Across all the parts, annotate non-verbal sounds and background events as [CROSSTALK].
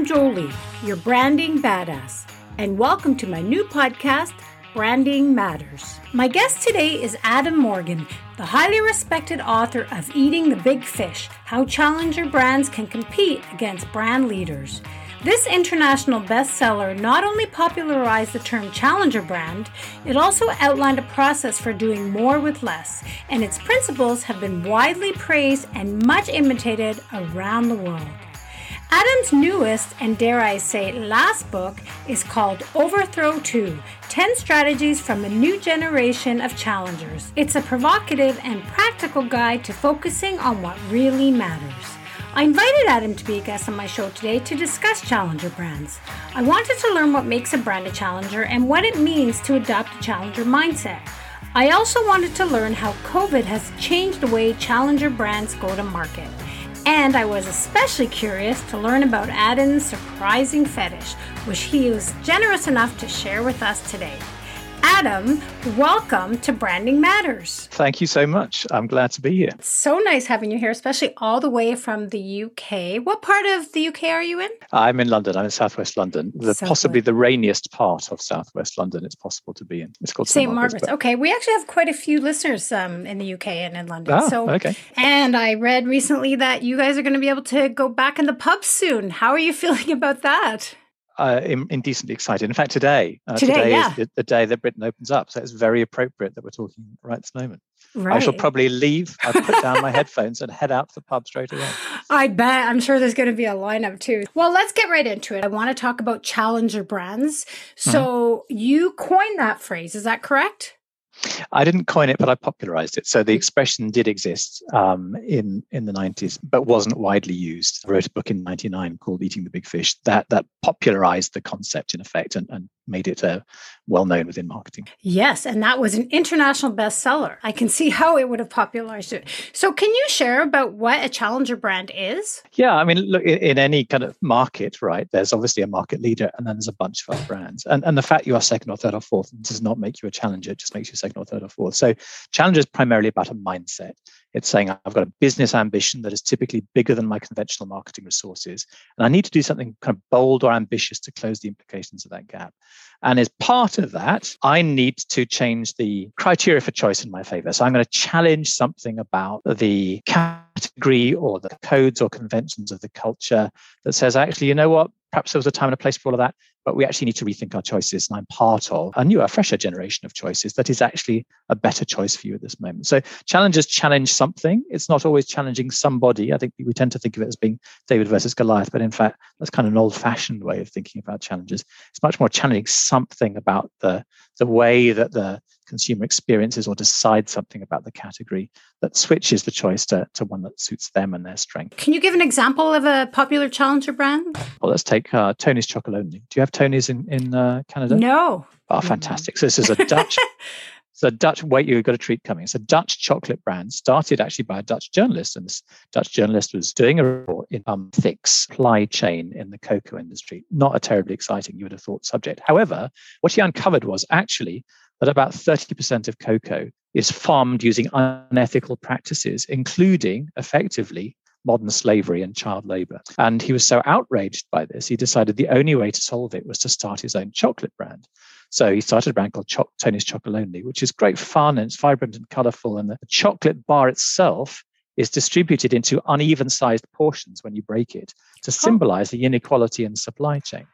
I'm Jolie, your branding badass, and welcome to my new podcast, Branding Matters. My guest today is Adam Morgan, the highly respected author of Eating the Big Fish How Challenger Brands Can Compete Against Brand Leaders. This international bestseller not only popularized the term challenger brand, it also outlined a process for doing more with less, and its principles have been widely praised and much imitated around the world. Adam's newest and dare I say last book is called Overthrow 2 10 Strategies from a New Generation of Challengers. It's a provocative and practical guide to focusing on what really matters. I invited Adam to be a guest on my show today to discuss challenger brands. I wanted to learn what makes a brand a challenger and what it means to adopt a challenger mindset. I also wanted to learn how COVID has changed the way challenger brands go to market. And I was especially curious to learn about Adam's surprising fetish, which he was generous enough to share with us today. Adam, welcome to Branding Matters. Thank you so much. I'm glad to be here. So nice having you here, especially all the way from the UK. What part of the UK are you in? I'm in London. I'm in southwest London, the, possibly the rainiest part of southwest London it's possible to be in. It's called St. Margaret's. Margaret's. Okay, we actually have quite a few listeners um, in the UK and in London. Ah, so, okay. And I read recently that you guys are going to be able to go back in the pub soon. How are you [LAUGHS] feeling about that? Uh, indecently excited. In fact, today, uh, today, today yeah. is the, the, day that Britain opens up. So it's very appropriate that we're talking right this moment. Right. I shall probably leave, I'll put down my headphones and head out to the pub straight away. [LAUGHS] I bet. I'm sure there's going to be a lineup too. Well, let's get right into it. I want to talk about challenger brands. So mm-hmm. you coined that phrase, is that correct? I didn't coin it, but I popularized it. So the expression did exist um, in in the 90s, but wasn't widely used. I wrote a book in 99 called Eating the Big Fish that that popularized the concept in effect and, and made it uh, well known within marketing. Yes, and that was an international bestseller. I can see how it would have popularized it. So, can you share about what a challenger brand is? Yeah, I mean, look, in, in any kind of market, right, there's obviously a market leader and then there's a bunch of other brands. And, and the fact you are second or third or fourth does not make you a challenger, it just makes you second or third or fourth. So, challenge is primarily about a mindset. It's saying I've got a business ambition that is typically bigger than my conventional marketing resources. And I need to do something kind of bold or ambitious to close the implications of that gap. And as part of that, I need to change the criteria for choice in my favor. So I'm going to challenge something about the category or the codes or conventions of the culture that says, actually, you know what? Perhaps there was a time and a place for all of that but we actually need to rethink our choices. And I'm part of a newer, fresher generation of choices that is actually a better choice for you at this moment. So challenges challenge something. It's not always challenging somebody. I think we tend to think of it as being David versus Goliath, but in fact, that's kind of an old fashioned way of thinking about challenges. It's much more challenging something about the, the way that the consumer experiences or decide something about the category that switches the choice to, to one that suits them and their strength. Can you give an example of a popular challenger brand? Well, let's take uh, Tony's Chocolonely. Do you have Tony's in, in uh, Canada? No. Oh, fantastic. So this is a Dutch [LAUGHS] So Dutch, wait, you've got a treat coming. It's a Dutch chocolate brand started actually by a Dutch journalist. And this Dutch journalist was doing a report in um, thick supply chain in the cocoa industry. Not a terribly exciting, you would have thought, subject. However, what he uncovered was actually that about 30% of cocoa is farmed using unethical practices, including effectively modern slavery and child labor. And he was so outraged by this, he decided the only way to solve it was to start his own chocolate brand. So he started a brand called Cho- Tony's Chocolonely, which is great fun and it's vibrant and colorful. And the chocolate bar itself is distributed into uneven sized portions when you break it to symbolize the inequality in the supply chain.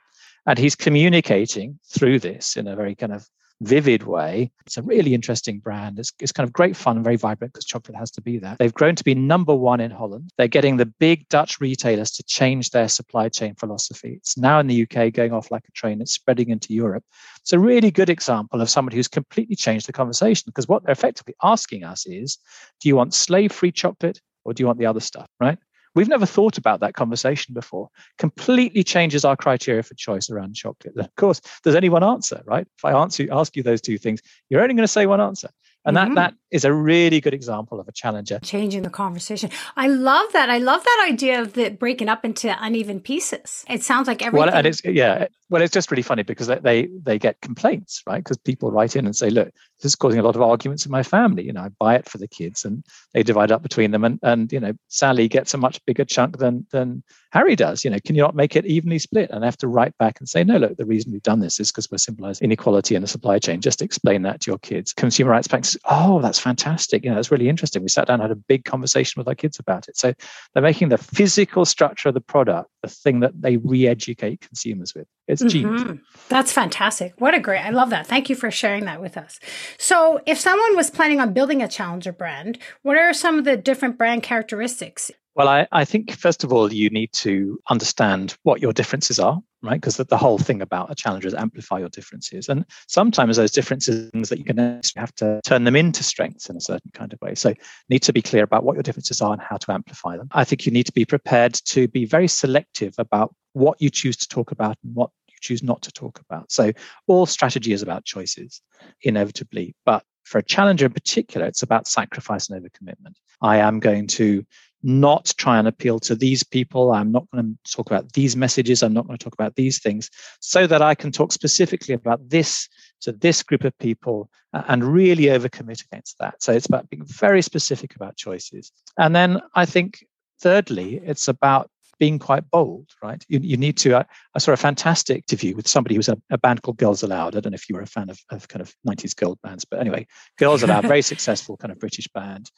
And he's communicating through this in a very kind of vivid way. It's a really interesting brand. It's, it's kind of great fun and very vibrant because chocolate has to be there. They've grown to be number one in Holland. They're getting the big Dutch retailers to change their supply chain philosophy. It's now in the UK going off like a train. It's spreading into Europe. It's a really good example of somebody who's completely changed the conversation because what they're effectively asking us is do you want slave free chocolate or do you want the other stuff, right? We've never thought about that conversation before. Completely changes our criteria for choice around chocolate. of course, there's only one answer, right? If I answer, ask you those two things, you're only going to say one answer. And mm-hmm. that that is a really good example of a challenger. Changing the conversation. I love that. I love that idea of the breaking up into uneven pieces. It sounds like everything. Well, and it's yeah, Well, it's just really funny because they they get complaints, right? Because people write in and say, "Look, this is causing a lot of arguments in my family. You know, I buy it for the kids, and they divide up between them, and and you know, Sally gets a much bigger chunk than than Harry does. You know, can you not make it evenly split?" And I have to write back and say, "No, look, the reason we've done this is because we're symbolizing inequality in the supply chain. Just explain that to your kids." Consumer rights practices. Oh, that's fantastic. You know, that's really interesting. We sat down, and had a big conversation with our kids about it. So they're making the physical structure of the product the thing that they re-educate consumers with. It's mm-hmm. That's fantastic. What a great, I love that. Thank you for sharing that with us. So, if someone was planning on building a challenger brand, what are some of the different brand characteristics? Well, I, I think first of all, you need to understand what your differences are, right? Because the, the, whole thing about a challenger is amplify your differences. And sometimes those differences that you can have to turn them into strengths in a certain kind of way. So need to be clear about what your differences are and how to amplify them. I think you need to be prepared to be very selective about what you choose to talk about and what you choose not to talk about. So all strategy is about choices, inevitably. But for a challenger in particular, it's about sacrifice and overcommitment. I am going to not try and appeal to these people. I'm not going to talk about these messages. I'm not going to talk about these things so that I can talk specifically about this to this group of people and really overcommit against that. So it's about being very specific about choices. And then I think, thirdly, it's about being quite bold, right? You, you need to. I, I saw a fantastic interview with somebody who's a, a band called Girls Aloud. I don't know if you were a fan of, of kind of 90s girl bands, but anyway, Girls Aloud, very [LAUGHS] successful kind of British band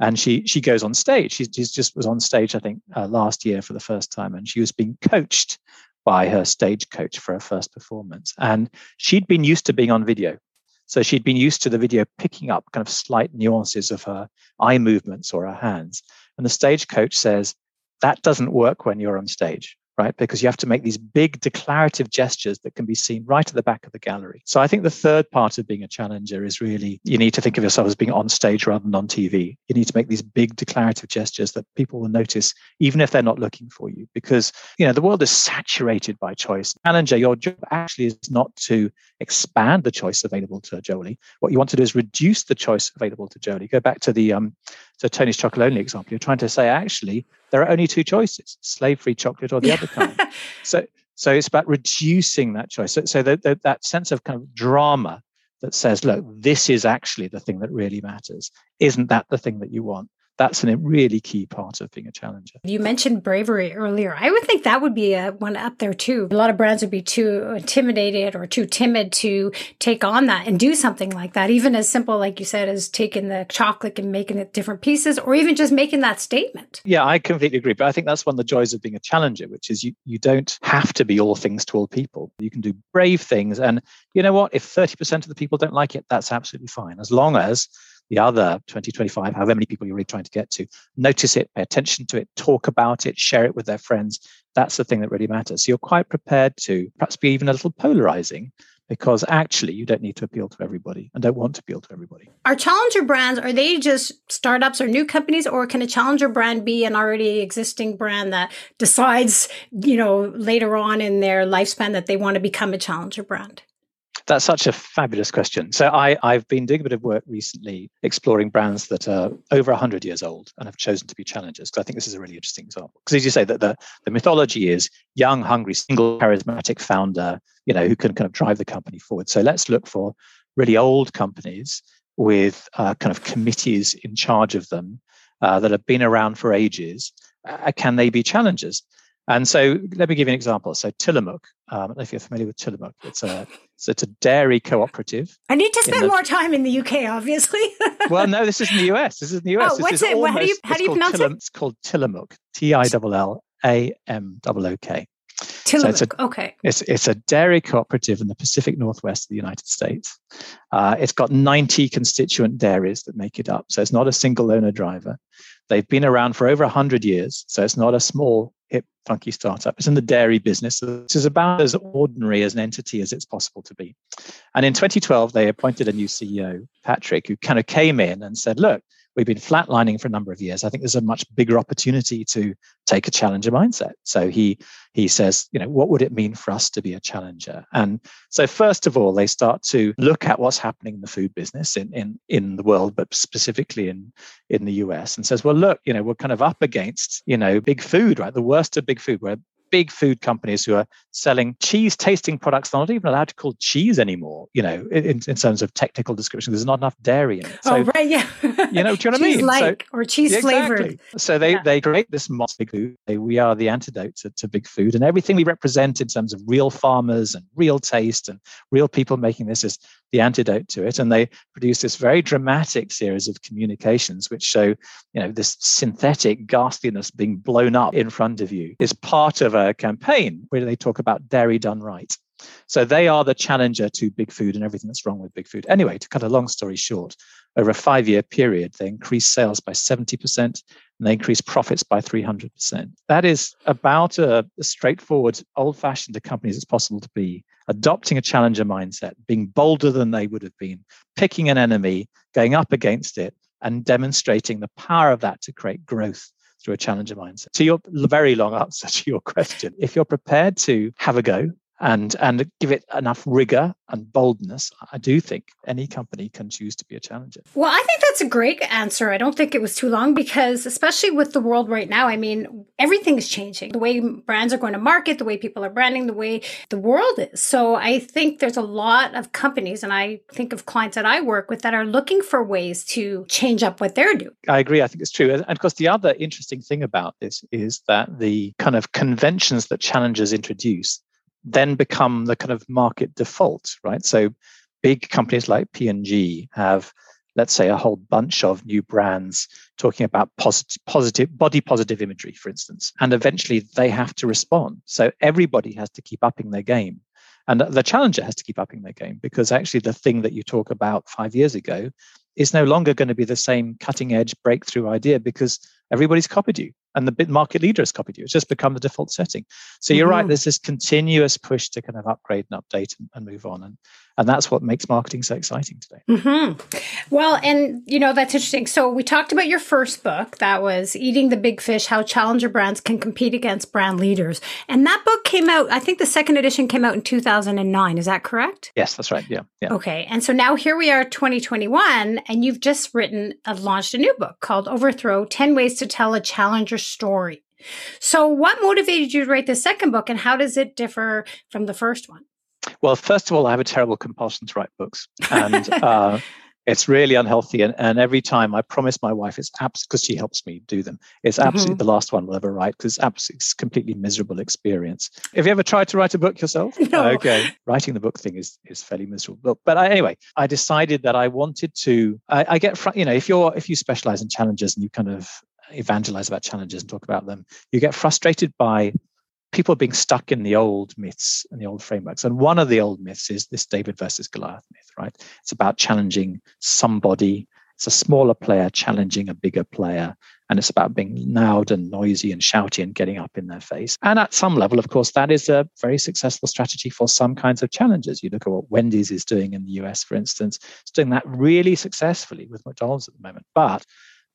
and she she goes on stage. She, she just was on stage, I think, uh, last year for the first time, and she was being coached by her stage coach for her first performance. And she'd been used to being on video, so she'd been used to the video picking up kind of slight nuances of her eye movements or her hands. And the stage coach says that doesn't work when you're on stage right? Because you have to make these big declarative gestures that can be seen right at the back of the gallery. So I think the third part of being a challenger is really you need to think of yourself as being on stage rather than on TV. You need to make these big declarative gestures that people will notice, even if they're not looking for you, because you know the world is saturated by choice. Challenger, your job actually is not to expand the choice available to Jolie. What you want to do is reduce the choice available to Jolie. Go back to the um, to Tony's Chocolonely example. You're trying to say actually there are only two choices: slave-free chocolate or the other kind. [LAUGHS] So, so it's about reducing that choice. So, so that, that, that sense of kind of drama that says, look, this is actually the thing that really matters. Isn't that the thing that you want? That's a really key part of being a challenger. You mentioned bravery earlier. I would think that would be a, one up there too. A lot of brands would be too intimidated or too timid to take on that and do something like that, even as simple, like you said, as taking the chocolate and making it different pieces, or even just making that statement. Yeah, I completely agree. But I think that's one of the joys of being a challenger, which is you, you don't have to be all things to all people. You can do brave things. And you know what? If 30% of the people don't like it, that's absolutely fine. As long as the other 20, 25, however many people you're really trying to get to, notice it, pay attention to it, talk about it, share it with their friends. That's the thing that really matters. So you're quite prepared to perhaps be even a little polarizing because actually you don't need to appeal to everybody and don't want to appeal to everybody. Are challenger brands, are they just startups or new companies, or can a challenger brand be an already existing brand that decides, you know, later on in their lifespan that they want to become a challenger brand? That's such a fabulous question. So I, I've been doing a bit of work recently exploring brands that are over 100 years old and have chosen to be challengers, because I think this is a really interesting example. Because as you say, that the, the mythology is young, hungry, single, charismatic founder, you know, who can kind of drive the company forward. So let's look for really old companies with uh, kind of committees in charge of them uh, that have been around for ages. Uh, can they be challengers? And so let me give you an example. So Tillamook, um, I don't know if you're familiar with Tillamook. It's a so it's a dairy cooperative. I need to spend the, more time in the UK, obviously. [LAUGHS] well, no, this is in the US. This is in the US. Oh, what's it? Almost, how do you, how do you pronounce Tillam, it? It's called Tillamook. T I L L A M O O K. Tillamook. So it's a, okay. It's it's a dairy cooperative in the Pacific Northwest of the United States. Uh, it's got 90 constituent dairies that make it up. So it's not a single owner driver. They've been around for over 100 years. So it's not a small hip, funky startup. It's in the dairy business. So this is about as ordinary as an entity as it's possible to be. And in 2012, they appointed a new CEO, Patrick, who kind of came in and said, look, we've been flatlining for a number of years. I think there's a much bigger opportunity to take a challenger mindset. So he he says, you know, what would it mean for us to be a challenger? And so first of all, they start to look at what's happening in the food business in in in the world, but specifically in in the US, and says, well, look, you know, we're kind of up against you know big food, right? The worst of big food, where big food companies who are selling cheese tasting products they're not even allowed to call cheese anymore you know in, in terms of technical description. There's not enough dairy in it. Oh, so, oh right yeah. you know do you know what i mean? Cheese like so, or cheese flavored exactly. so they yeah. they create this big food we are the antidote to, to big food and everything we represent in terms of real farmers and real taste and real people making this is the antidote to it and they produce this very dramatic series of communications which show you know this synthetic ghastliness being blown up in front of you is part of a Uh, campaign where they talk about dairy done right. So they are the challenger to big food and everything that's wrong with big food. Anyway to cut a long story short over a five year period they increased sales by 70% and they increased profits by 300% that is about a, a straightforward old fashioned to companies as it's possible to be adopting a challenger mindset, being bolder than they would have been, picking an enemy, going up against it, and demonstrating the power of that to create growth through a challenger mindset. So, your very long answer [LAUGHS] to your question, if you're prepared to have a go and and give it enough rigor and boldness, I do think any company can choose to be a challenger. Well, I think that's a great answer. I don't think it was too long because, especially with the world right now, I mean, everything is changing. The way brands are going to market, the way people are branding, the way the world is. So I think there's a lot of companies, and I think of clients that I work with that are looking for ways to change up what they're doing. I agree. I think it's true. And of course, the other interesting thing about this is that the kind of conventions that challengers introduce then become the kind of market default, right? So big companies like P&G have let's say a whole bunch of new brands talking about positive, positive body positive imagery for instance and eventually they have to respond so everybody has to keep upping their game and the challenger has to keep upping their game because actually the thing that you talk about 5 years ago is no longer going to be the same cutting edge breakthrough idea because everybody's copied you and the bit market leader has copied you. It's just become the default setting. So you're mm-hmm. right. There's this continuous push to kind of upgrade and update and, and, move on, and and that's what makes marketing so exciting today. Mm-hmm. Well, and you know that's interesting. So we talked about your first book that was "Eating the Big Fish: How Challenger Brands Can Compete Against Brand Leaders," and that book came out. I think the second edition came out in 2009. Is that correct? Yes, that's right. Yeah. yeah. Okay, and so now here we are, 2021, and you've just written, uh, launched a new book called "Overthrow: Ten Ways to Tell a Challenger." story. So, what motivated you to write the second book, and how does it differ from the first one? Well, first of all, I have a terrible compulsion to write books, and [LAUGHS] uh, it's really unhealthy. And, and every time I promise my wife, it's absolutely because she helps me do them. It's absolutely mm-hmm. the last one we'll ever write because it's absolutely it's completely miserable experience. Have you ever tried to write a book yourself? [LAUGHS] No. Okay, writing the book thing is is fairly miserable. But I, anyway, I decided that I wanted to. I, I get fr- you know if you're if you specialize in challenges and you kind of evangelize about challenges and talk about them, you get frustrated by people being stuck in the old myths and the old frameworks. And one of the old myths is this David versus Goliath myth, right? It's about challenging somebody. It's a smaller player challenging a bigger player. And it's about being loud and noisy and shouty and getting up in their face. And at some level, of course, that is a very successful strategy for some kinds of challenges. You look at what Wendy's is doing in the US, for instance, it's doing that really successfully with McDonald's at the moment. But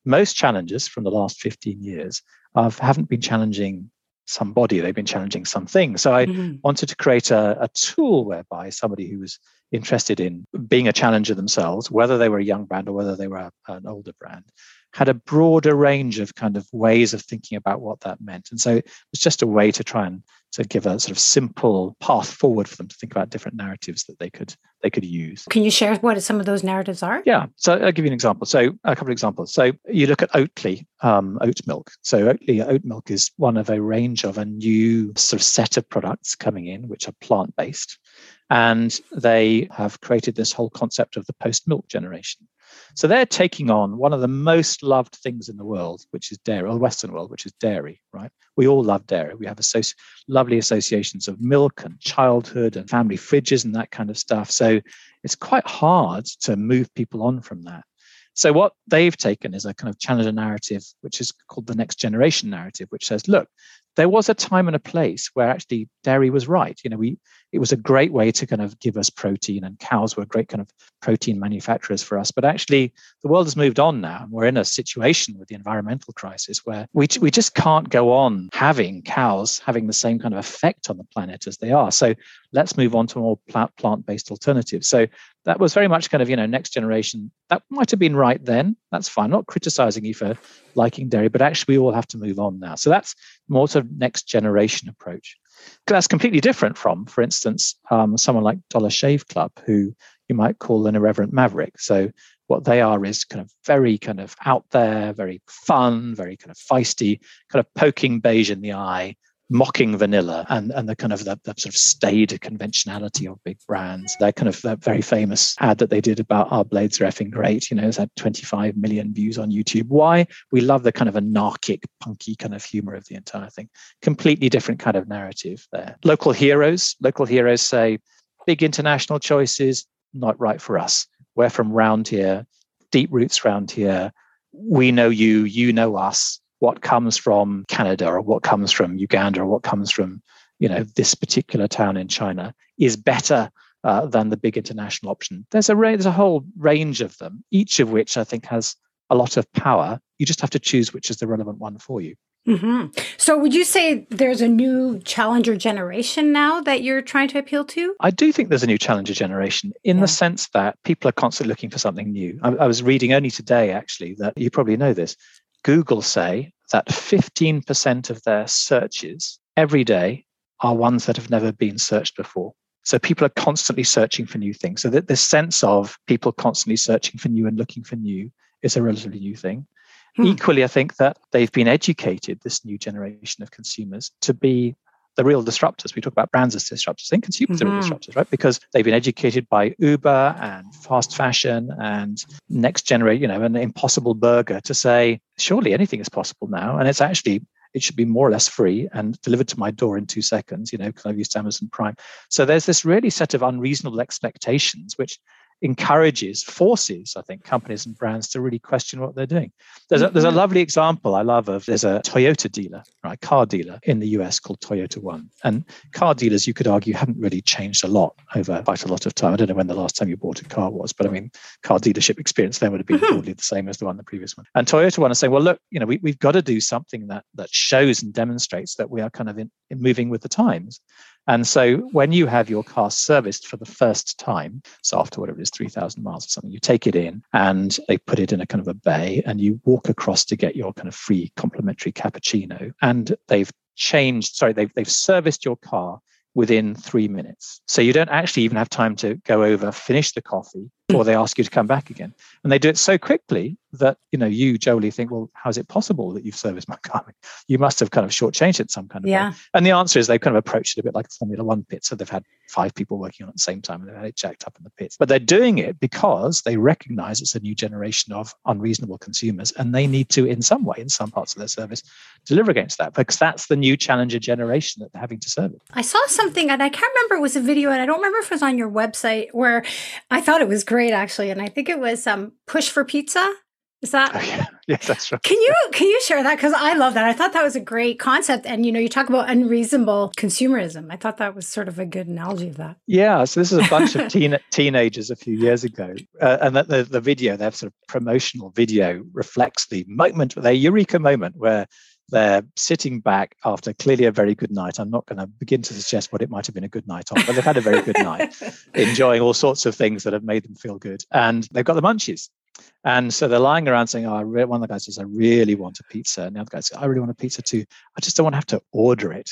most challenges from the last 15 years have, haven't been challenging somebody, they've been challenging something. So I mm-hmm. wanted to create a, a tool whereby somebody who was interested in being a challenger themselves, whether they were a young brand or whether they were a, an older brand, had a broader range of kind of ways of thinking about what that meant. And so it was just a way to try and to give a sort of simple path forward for them to think about different narratives that they could they could use. Can you share what some of those narratives are? Yeah. So I'll give you an example. So a couple of examples. So you look at Oatly, um, oat milk. So Oatly oat milk is one of a range of a new sort of set of products coming in, which are plant based. And they have created this whole concept of the post milk generation. So they're taking on one of the most loved things in the world, which is dairy, or the Western world, which is dairy, right? We all love dairy. We have associ- lovely associations of milk and childhood and family fridges and that kind of stuff. So it's quite hard to move people on from that. So what they've taken is a kind of challenger narrative, which is called the next generation narrative, which says, look, there was a time and a place where actually dairy was right. You know, we it was a great way to kind of give us protein, and cows were great kind of protein manufacturers for us. But actually, the world has moved on now. and We're in a situation with the environmental crisis where we, we just can't go on having cows having the same kind of effect on the planet as they are. So let's move on to more plant based alternatives. So that was very much kind of, you know, next generation. That might have been right then. That's fine. I'm not criticizing you for liking dairy, but actually we all have to move on now. So that's more sort of next generation approach. That's completely different from, for instance, um, someone like Dollar Shave Club, who you might call an irreverent maverick. So what they are is kind of very kind of out there, very fun, very kind of feisty, kind of poking beige in the eye, mocking vanilla and, and the kind of the, the, sort of staid conventionality of big brands. That kind of that very famous ad that they did about our blades are effing great, you know, has had 25 million views on YouTube. Why? We love the kind of anarchic, punky kind of humor of the entire thing. Completely different kind of narrative there. Local heroes, local heroes say, big international choices, not right for us. We're from round here, deep roots round here. We know you, you know us what comes from Canada or what comes from Uganda or what comes from you know this particular town in China is better uh, than the big international option. There's a there's a whole range of them, each of which I think has a lot of power. You just have to choose which is the relevant one for you. Mm-hmm. So, would you say there's a new challenger generation now that you're trying to appeal to? I do think there's a new challenger generation in yeah. the sense that people are constantly looking for something new. I, I was reading only today, actually, that you probably know this. Google say that 15% of their searches every day are ones that have never been searched before. So people are constantly searching for new things. So that this sense of people constantly searching for new and looking for new is a relatively new thing. Hmm. Equally, I think that they've been educated, this new generation of consumers, to be the real disruptors. We talk about brands as disruptors. I think consumers mm-hmm. are real disruptors, right? Because they've been educated by Uber and fast fashion and next generation, you know, an impossible burger to say, surely anything is possible now. And it's actually it should be more or less free and delivered to my door in two seconds, you know, because I've used Amazon Prime. So there's this really set of unreasonable expectations, which encourages, forces, I think, companies and brands to really question what they're doing. There's a, there's a mm-hmm. lovely example I love of there's a Toyota dealer, right, car dealer in the US called Toyota One. And car dealers, you could argue, haven't really changed a lot over quite a lot of time. I don't know when the last time you bought a car was, but I mean, car dealership experience then would have been mm-hmm. broadly the same as the one the previous one. And Toyota One is saying, well, look, you know, we, we've got to do something that that shows and demonstrates that we are kind of in, in moving with the times. And so when you have your car serviced for the first time, so after whatever it is, 3,000 miles or something, you take it in and they put it in a kind of a bay and you walk across to get your kind of free complimentary cappuccino. And they've changed, sorry, they've, they've serviced your car within three minutes. So you don't actually even have time to go over, finish the coffee, or they ask you to come back again. And they do it so quickly that, you know, you, Jolie, think, well, how is it possible that you've serviced my car? [LAUGHS] You must have kind of shortchanged it some kind of yeah. way. And the answer is they've kind of approached it a bit like a Formula One pit. So they've had five people working on it at the same time and they've had it jacked up in the pits. But they're doing it because they recognize it's a new generation of unreasonable consumers and they need to, in some way, in some parts of their service, deliver against that because that's the new challenger generation that they're having to serve. I saw something and I can't remember it was a video and I don't remember if it was on your website where I thought it was great great actually, and I think it was um, Push for Pizza. Is that? Oh, yeah. [LAUGHS] Yes, that's right. Can you can you share that? Because I love that. I thought that was a great concept. And you know, you talk about unreasonable consumerism. I thought that was sort of a good analogy of that. Yeah. So this is a bunch of [LAUGHS] teen, teenagers a few years ago, uh, and the, the the video, their sort of promotional video, reflects the moment, their eureka moment, where they're sitting back after clearly a very good night. I'm not going to begin to suggest what it might have been a good night on, but they've had a very good night, [LAUGHS] enjoying all sorts of things that have made them feel good. And they've got the munchies. And so they're lying around saying, Oh, one of the guys says, I really want a pizza. And the other guy says, I really want a pizza too. I just don't want to have to order it.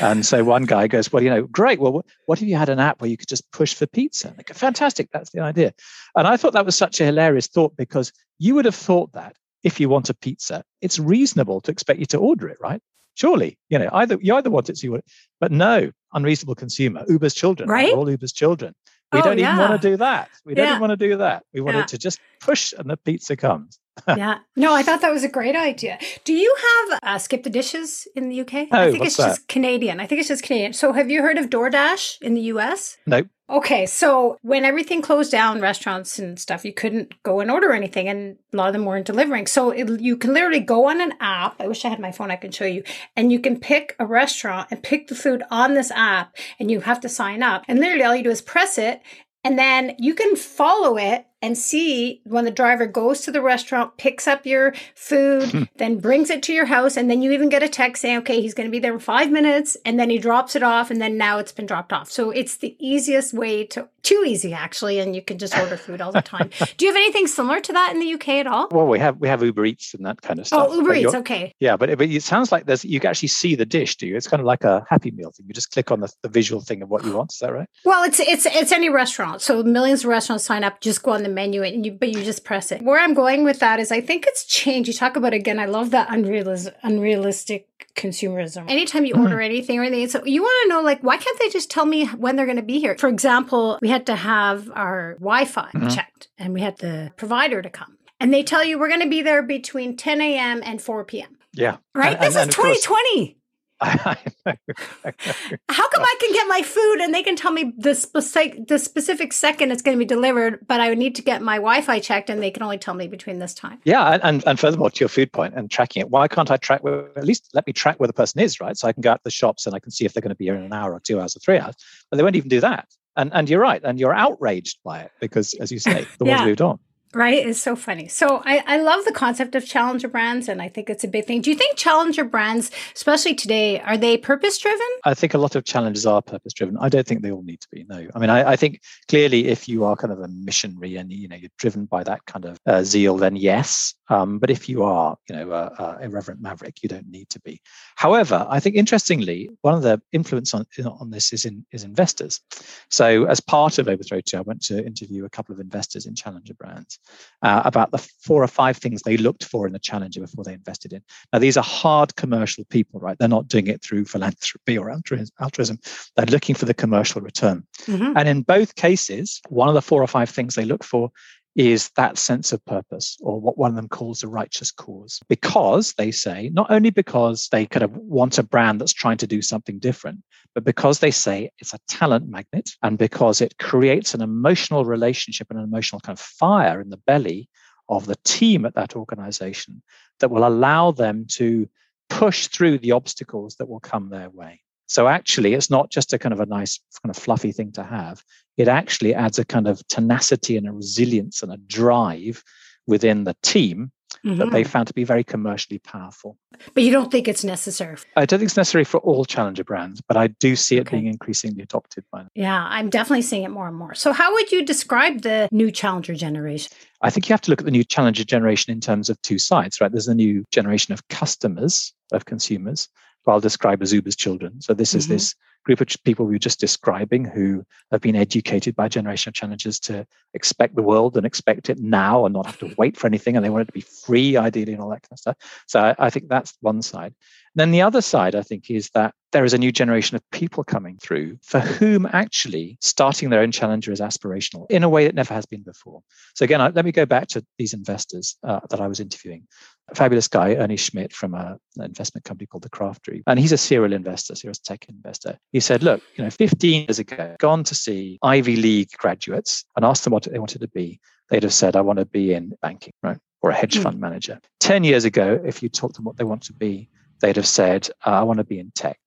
and so one guy goes, Well, you know, great. Well, what if you had an app where you could just push for pizza? And they go, Fantastic. That's the idea. And I thought that was such a hilarious thought because you would have thought that if you want a pizza, it's reasonable to expect you to order it, right? Surely, you know, either you either want it, so you want it, but no, unreasonable consumer, Uber's children, right? All Uber's children. We oh, don't yeah. even want to do that. We don't even want to do that. We want yeah. it to just push and the pizza comes. [LAUGHS] yeah. No, I thought that was a great idea. Do you have uh, skip the dishes in the UK? Oh, I think it's just Canadian. I think it's just Canadian. So have you heard of DoorDash in the US? Nope. Okay, so when everything closed down, restaurants and stuff, you couldn't go and order anything, and a lot of them weren't delivering. So it, you can literally go on an app. I wish I had my phone; I can show you, and you can pick a restaurant and pick the food on this app, and you have to sign up. And literally, all you do is press it, and then you can follow it and see when the driver goes to the restaurant, picks up your food, hmm. then brings it to your house, and then you even get a text saying, okay, he's going to be there in five minutes, and then he drops it off, and then now it's been dropped off. So it's the easiest way to, too easy actually, and you can just order food all the time. [LAUGHS] Do you have anything similar to that in the UK at all? Well, we have we have Uber Eats and that kind of oh, stuff. Oh, Uber Eats, okay. Yeah, but, but it sounds like there's you can actually see the dish, do you? It's kind of like a Happy Meal thing. You just click on the, the visual thing of what you want. Is that right? Well, it's it's it's any restaurant. So millions of restaurants sign up, just go on the menu, and you but you just press it. Where I'm going with that is I think it's changed. You talk about again, I love that unrealistic, unrealistic consumerism. Anytime you mm-hmm. order anything or anything, so you want to know like why can't they just tell me when they're going to be here? For example, we had to have our Wi-Fi mm-hmm. checked and we had the provider to come. And they tell you we're going to be there between 10 a.m. and 4 p.m. Yeah. Right? And, this and, is 2020. How come I can get my food and they can tell me the specific the specific second it's going to be delivered, but I would need to get my Wi-Fi checked, and they can only tell me between this time. Yeah, and and furthermore, to your food point and tracking it, why can't I track? Where, at least let me track where the person is, right? So I can go out to the shops and I can see if they're going to be here in an hour or two hours or three hours. But they won't even do that. And and you're right, and you're outraged by it because, as you say, the yeah. one's moved on. Right? It's so funny. So I, I love the concept of challenger brands and I think it's a big thing. Do you think challenger brands, especially today, are they purpose driven? I think a lot of challenges are purpose driven. I don't think they all need to be. No. I mean, I, I think clearly if you are kind of a missionary and you know you're driven by that kind of uh, zeal, then yes. Um, but if you are, you know, a, a irreverent maverick, you don't need to be. However, I think interestingly, one of the influence on on this is in is investors. So as part of Overthrow 2, I went to interview a couple of investors in challenger brands uh, about the four or five things they looked for in a challenger before they invested in. Now, these are hard commercial people, right? They're not doing it through philanthropy or altruism. They're looking for the commercial return. Mm-hmm. And in both cases, one of the four or five things they look for is that sense of purpose, or what one of them calls a righteous cause. Because they say, not only because they kind of want a brand that's trying to do something different, but because they say it's a talent magnet and because it creates an emotional relationship and an emotional kind of fire in the belly of the team at that organization that will allow them to push through the obstacles that will come their way. So actually, it's not just a kind of a nice, kind of fluffy thing to have. It actually adds a kind of tenacity and a resilience and a drive within the team mm-hmm. that they mm-hmm. found to be very commercially powerful. But you don't think it's necessary? I don't think it's necessary for all challenger brands, but I do see it okay. being increasingly adopted by them. Yeah, I'm definitely seeing it more and more. So, how would you describe the new challenger generation? I think you have to look at the new challenger generation in terms of two sides, right? There's a new generation of customers, of consumers, I'll describe as Uber's children. So, this mm-hmm. is this group of people we were just describing who have been educated by generational challenges to expect the world and expect it now and not have to wait for anything and they want it to be free ideally and all that kind of stuff so i, I think that's one side and then the other side, I think, is that there is a new generation of people coming through for whom actually starting their own challenger is aspirational in a way that never has been before. So again, I, let me go back to these investors uh, that I was interviewing. A fabulous guy, Ernie Schmidt from a, an investment company called the Craft Group, and he's a serial investor, serial tech investor. He said, "Look, you know, 15 years ago, gone to see Ivy League graduates and asked them what they wanted to be. They'd have said, I want to be in banking, right?" Or a hedge mm. fund manager. 10 years ago, if you talked them what they want to be, they'd have said, uh, I want to be in tech.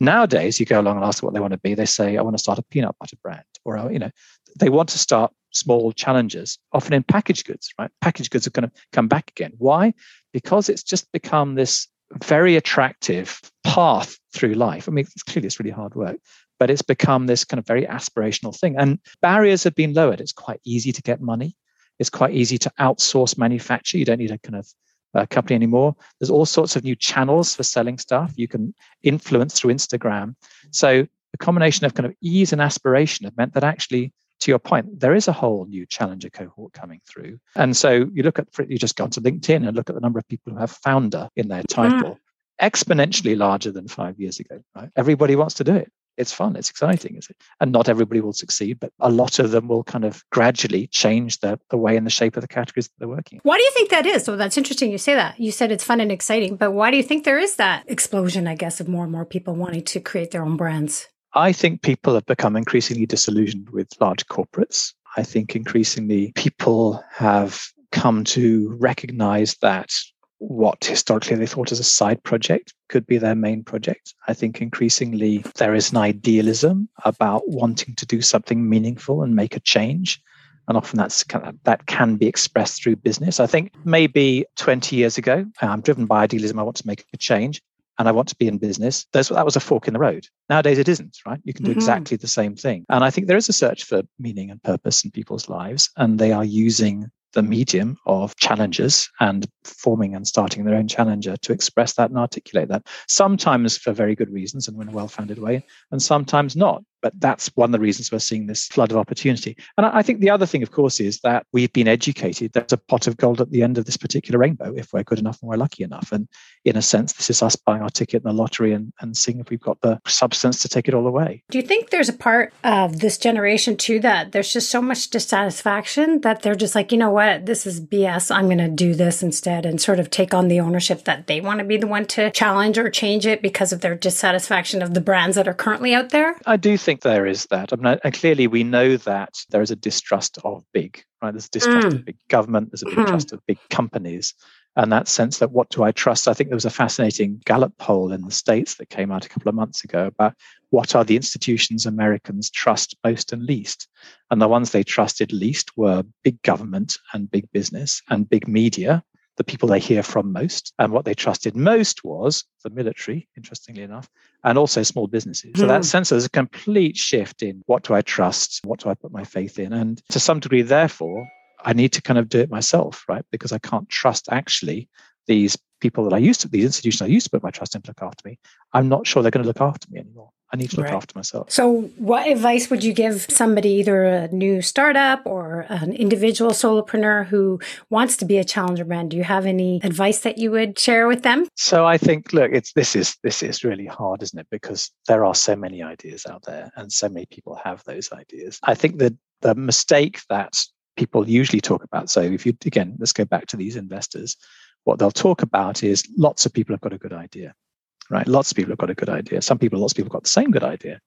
Nowadays, you go along and ask them what they want to be. They say, I want to start a peanut butter brand, or uh, you know, they want to start small challenges, often in packaged goods. Right, packaged goods are going to come back again. Why? Because it's just become this very attractive path through life. I mean, it's clearly it's really hard work, but it's become this kind of very aspirational thing. And barriers have been lowered. It's quite easy to get money. It's quite easy to outsource manufacture. You don't need a kind of uh, company anymore. There's all sorts of new channels for selling stuff. You can influence through Instagram. So the combination of kind of ease and aspiration have meant that actually, to your point, there is a whole new challenger cohort coming through. And so you look at, you just go to LinkedIn and look at the number of people who have founder in their title, mm. exponentially larger than five years ago. Right? Everybody wants to do it. it's fun, it's exciting, is it? And not everybody will succeed, but a lot of them will kind of gradually change the, the way and the shape of the categories that they're working. Why do you think that is? So that's interesting you say that. You said it's fun and exciting, but why do you think there is that explosion, I guess, of more and more people wanting to create their own brands? I think people have become increasingly disillusioned with large corporates. I think increasingly people have come to recognize that what historically they thought as a side project could be their main project. I think increasingly there is an idealism about wanting to do something meaningful and make a change. And often that's kind of, that can be expressed through business. I think maybe 20 years ago, I'm driven by idealism. I want to make a change and I want to be in business. There's, that was a fork in the road. Nowadays, it isn't, right? You can do mm-hmm. exactly the same thing. And I think there is a search for meaning and purpose in people's lives, and they are using the medium of challenges and forming and starting their own challenger to express that and articulate that. Sometimes for very good reasons and in a well founded way, and sometimes not. But that's one of the reasons we're seeing this flood of opportunity. And I think the other thing, of course, is that we've been educated. There's a pot of gold at the end of this particular rainbow if we're good enough and we're lucky enough. And in a sense, this is us buying our ticket in the lottery and, and seeing if we've got the substance to take it all away. Do you think there's a part of this generation too that there's just so much dissatisfaction that they're just like, you know what, this is BS. I'm going to do this instead and sort of take on the ownership that they want to be the one to challenge or change it because of their dissatisfaction of the brands that are currently out there? I do think think there is that. I mean, and clearly we know that there is a distrust of big, right? There's a distrust mm. of big government, there's a big mm. trust of big companies. And that sense that what do I trust? I think there was a fascinating Gallup poll in the States that came out a couple of months ago about what are the institutions Americans trust most and least. And the ones they trusted least were big government and big business and big media, the people they hear from most. And what they trusted most was the military, interestingly enough, and also small businesses. Mm. So that hmm. sense there's a complete shift in what do I trust? What do I put my faith in? And to some degree, therefore, I need to kind of do it myself, right? Because I can't trust actually these people that I used to, these institutions I used to put my trust in to look after me. I'm not sure they're going to look after me anymore. I need to look right. after myself. So, what advice would you give somebody, either a new startup or an individual solopreneur who wants to be a challenger brand? Do you have any advice that you would share with them? So, I think, look, it's this is this is really hard, isn't it? Because there are so many ideas out there, and so many people have those ideas. I think that the mistake that people usually talk about. So, if you again, let's go back to these investors. What they'll talk about is lots of people have got a good idea right? Lots of people have got a good idea. Some people, lots of people got the same good idea.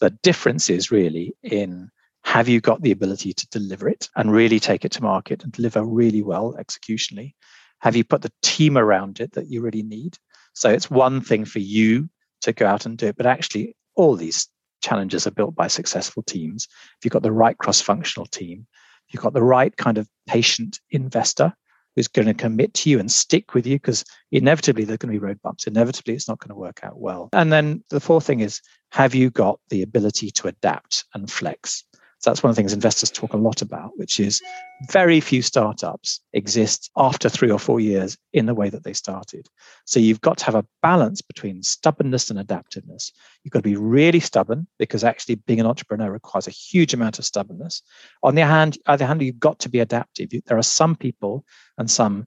The difference is really in have you got the ability to deliver it and really take it to market and deliver really well executionally? Have you put the team around it that you really need? So it's one thing for you to go out and do it, but actually, all these challenges are built by successful teams. If you've got the right cross functional team, you've got the right kind of patient investor who's going to commit to you and stick with you because inevitably there are going to be road bumps. Inevitably, it's not going to work out well. And then the fourth thing is have you got the ability to adapt and flex? So that's one of the things investors talk a lot about, which is very few startups exist after three or four years in the way that they started. So you've got to have a balance between stubbornness and adaptiveness. You've got to be really stubborn because actually being an entrepreneur requires a huge amount of stubbornness. On the hand, other hand, you've got to be adaptive. There are some people and some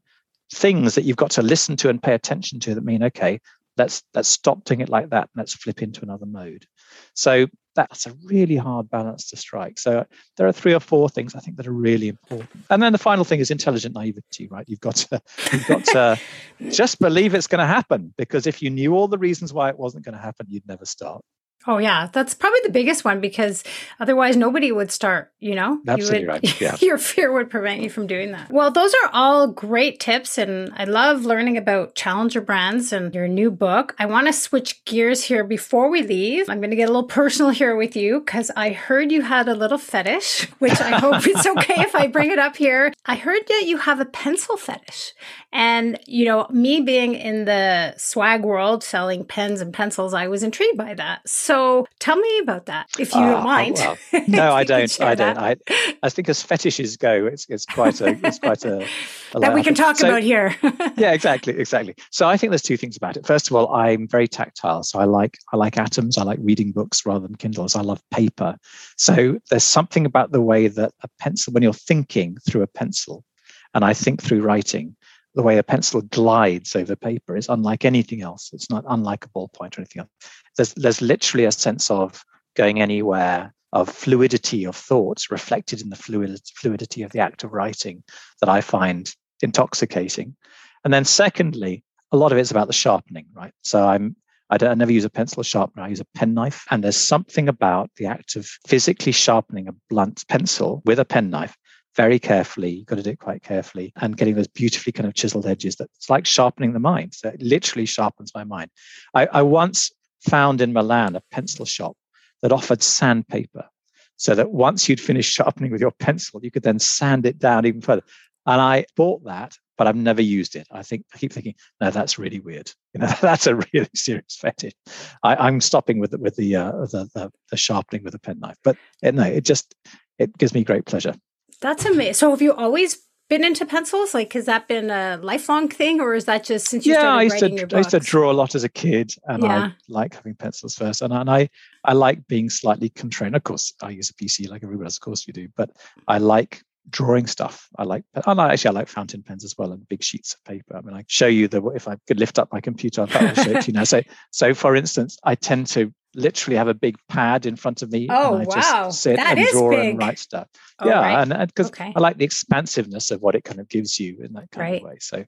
things that you've got to listen to and pay attention to that mean, okay, let's let's stop doing it like that and let's flip into another mode. So that's a really hard balance to strike. So there are three or four things I think that are really important. And then the final thing is intelligent naivety, right? You've got to you've got to [LAUGHS] just believe it's going to happen because if you knew all the reasons why it wasn't going to happen, you'd never start. Oh yeah, that's probably the biggest one because otherwise nobody would start, you know? Absolutely you would, right. [LAUGHS] Yeah. your fear would prevent you from doing that. Well, those are all great tips and I love learning about challenger brands and your new book. I want to switch gears here before we leave. I'm going to get a little [LAUGHS] personal here with you cuz I heard you had a little fetish, which I hope it's [LAUGHS] okay if I bring it up here. I heard that you have a pencil fetish. And, you know, me being in the swag world selling pens and pencils, I was intrigued by that. So tell me about that, if you uh, don't mind. Well, [LAUGHS] no, I don't. I don't. I, I think as fetishes go, it's, it's quite a, it's quite a, a that we can talk so, about here. [LAUGHS] yeah, exactly. Exactly. So I think there's two things about it. First of all, I'm very tactile. So I like, I like atoms. I like reading books rather than Kindles. I love paper. So there's something about the way that a pencil, when you're thinking through a pencil, and I think through writing, the way a pencil glides over paper is unlike anything else. It's not unlike a ballpoint or anything else. There's, there's literally a sense of going anywhere, of fluidity of thoughts reflected in the fluid, fluidity of the act of writing that I find intoxicating. And then, secondly, a lot of it's about the sharpening, right? So I'm I, don't, I never use a pencil sharpener. I use a penknife. And there's something about the act of physically sharpening a blunt pencil with a penknife very carefully. You've got to do it quite carefully and getting those beautifully kind of chiseled edges that's like sharpening the mind. So it literally sharpens my mind. I, I once found in Milan a pencil shop that offered sandpaper so that once you'd finished sharpening with your pencil, you could then sand it down even further. And I bought that, but I've never used it. I think I keep thinking, no, that's really weird. [LAUGHS] You know, [LAUGHS] that's a really [LAUGHS] serious fetish. I, am stopping with with the, uh, the, the the sharpening with a penknife, but it, no, it just it gives me great pleasure. That's amazing. So have you always been into pencils? Like, has that been a lifelong thing, or is that just since you yeah, started I used writing to, your books? I used to draw a lot as a kid, and Yeah. I like having pencils first. And, and I, I like being slightly constrained. Of course, I use a PC like everybody else. Of course, you do. But I like drawing stuff. I like, I like actually, I like fountain pens as well, and big sheets of paper. I mean, I show you the if I could lift up my computer, I'll show it to you now. So, so for instance, I tend to literally have a big pad in front of me Oh, and I wow. just sit That and draw big. and write stuff Oh, yeah right. and because Okay. i like the expansiveness of what it kind of gives you in that kind Right. of way so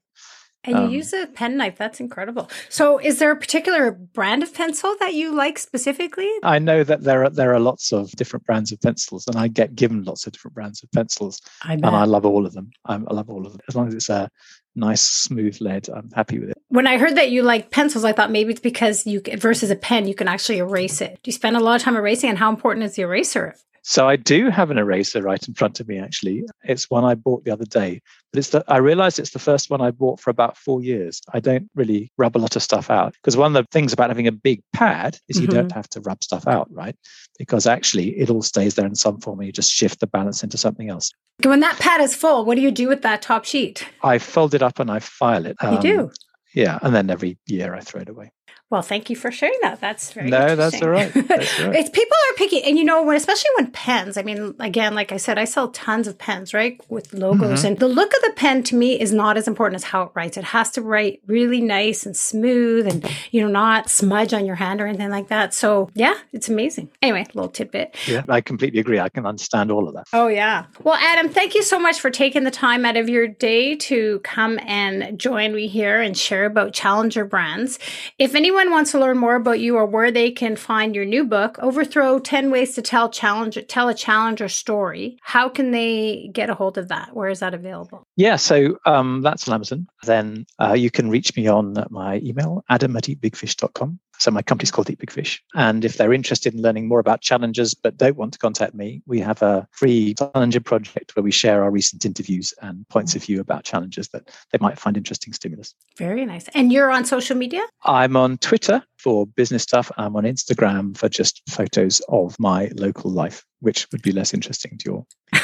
And you Um, use a penknife. That's incredible. So, is there a particular brand of pencil that you like specifically? I know that there are there are lots of different brands of pencils, and I get given lots of different brands of pencils, I and I love all of them. I love all of them as long as it's a nice smooth lead. I'm happy with it. when I heard that you like pencils, I thought maybe it's because you versus a pen, you can actually erase it. Do you spend a lot of time erasing? And how important is the eraser? So I do have an eraser right in front of me. Actually, it's one I bought the other day, but it's the I realized it's the first one I bought for about four years. I don't really rub a lot of stuff out because one of the things about having a big pad is you Mhm. don't have to rub stuff out, right? Because actually it all stays there in some form, and you just shift the balance into something else. When that pad is full, what do you do with that top sheet? I fold it up and I file it. you Um, do. Yeah, and then every year I throw it away. Well, thank you for sharing that. That's very No, that's all right. That's all [LAUGHS] right. it's people are picky, and you know, when especially when pens. I mean, again, like I said, I sell tons of pens, right, with logos, Mm-hmm. and the look of the pen to me is not as important as how it writes. It has to write really nice and smooth, and you know, not smudge on your hand or anything like that. So, yeah, it's amazing. Anyway, little tidbit. Yeah, I completely agree. I can understand all of that. Oh, yeah. Well, Adam, thank you so much for taking the time out of your day to come and join me here and share about Challenger brands. If anyone wants to learn more about you or where they can find your new book, Overthrow 10 Ways to Tell Challenger Tell a Challenger Story, how can they get a hold of that? Where is that available? Yeah, so um, that's on Amazon. Then uh, you can reach me on my email, adam at eatbigfish.com. So my company's called Eat Big Fish. And if they're interested in learning more about challenges but don't want to contact me, we have a free challenger project where we share our recent interviews and points of view about challenges that they might find interesting stimulus. Very nice. And you're on social media? I'm on Twitter for business stuff. I'm on Instagram for just photos of my local life, which would be less interesting to you all. [LAUGHS]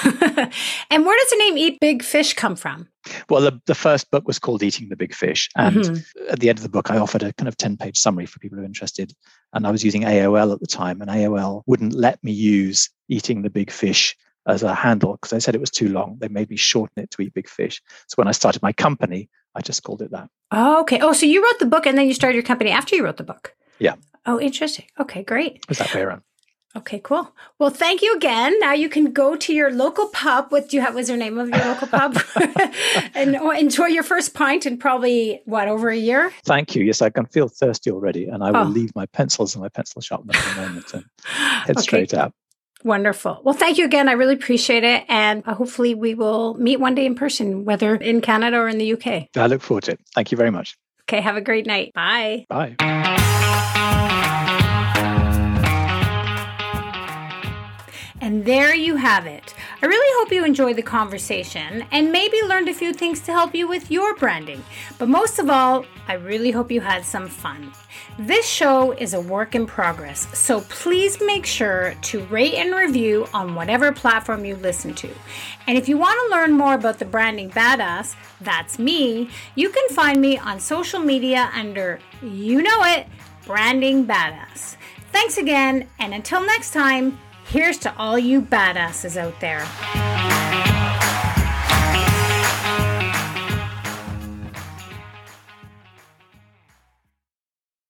and where does the name Eat Big Fish come from? Well, the, the first book was called Eating the Big Fish. And Mhm. at the end of the book, I offered a kind of 10 page summary for people who are interested. And I was using AOL at the time, and AOL wouldn't let me use Eating the Big Fish as a handle because they said it was too long. They made me shorten it to Eat Big Fish. So when I started my company, I just called it that. Oh, okay. Oh, so you wrote the book and then you started your company after you wrote the book? Yeah. Oh, interesting. Okay, great. It was that way around. Okay, cool. Well, thank you again. Now you can go to your local pub. What do you have? Was the name of your local pub? [LAUGHS] and or enjoy your first pint in probably what over a year. Thank you. Yes, I can feel thirsty already. And I will Oh. leave my pencils and my pencil sharpener for a moment and head [LAUGHS] Okay. straight out. Wonderful. Well, thank you again. I really appreciate it, and uh, hopefully we will meet one day in person, whether in Canada or in the UK. I look forward to it. Thank you very much. Okay. Have a great night. Bye. Bye. And there you have it. I really hope you enjoyed the conversation and maybe learned a few things to help you with your branding. But most of all, I really hope you had some fun. This show is a work in progress, so please make sure to rate and review on whatever platform you listen to. And if you want to learn more about the branding badass, that's me, you can find me on social media under, you know it, Branding Badass. Thanks again, and until next time, Here's to all you badasses out there.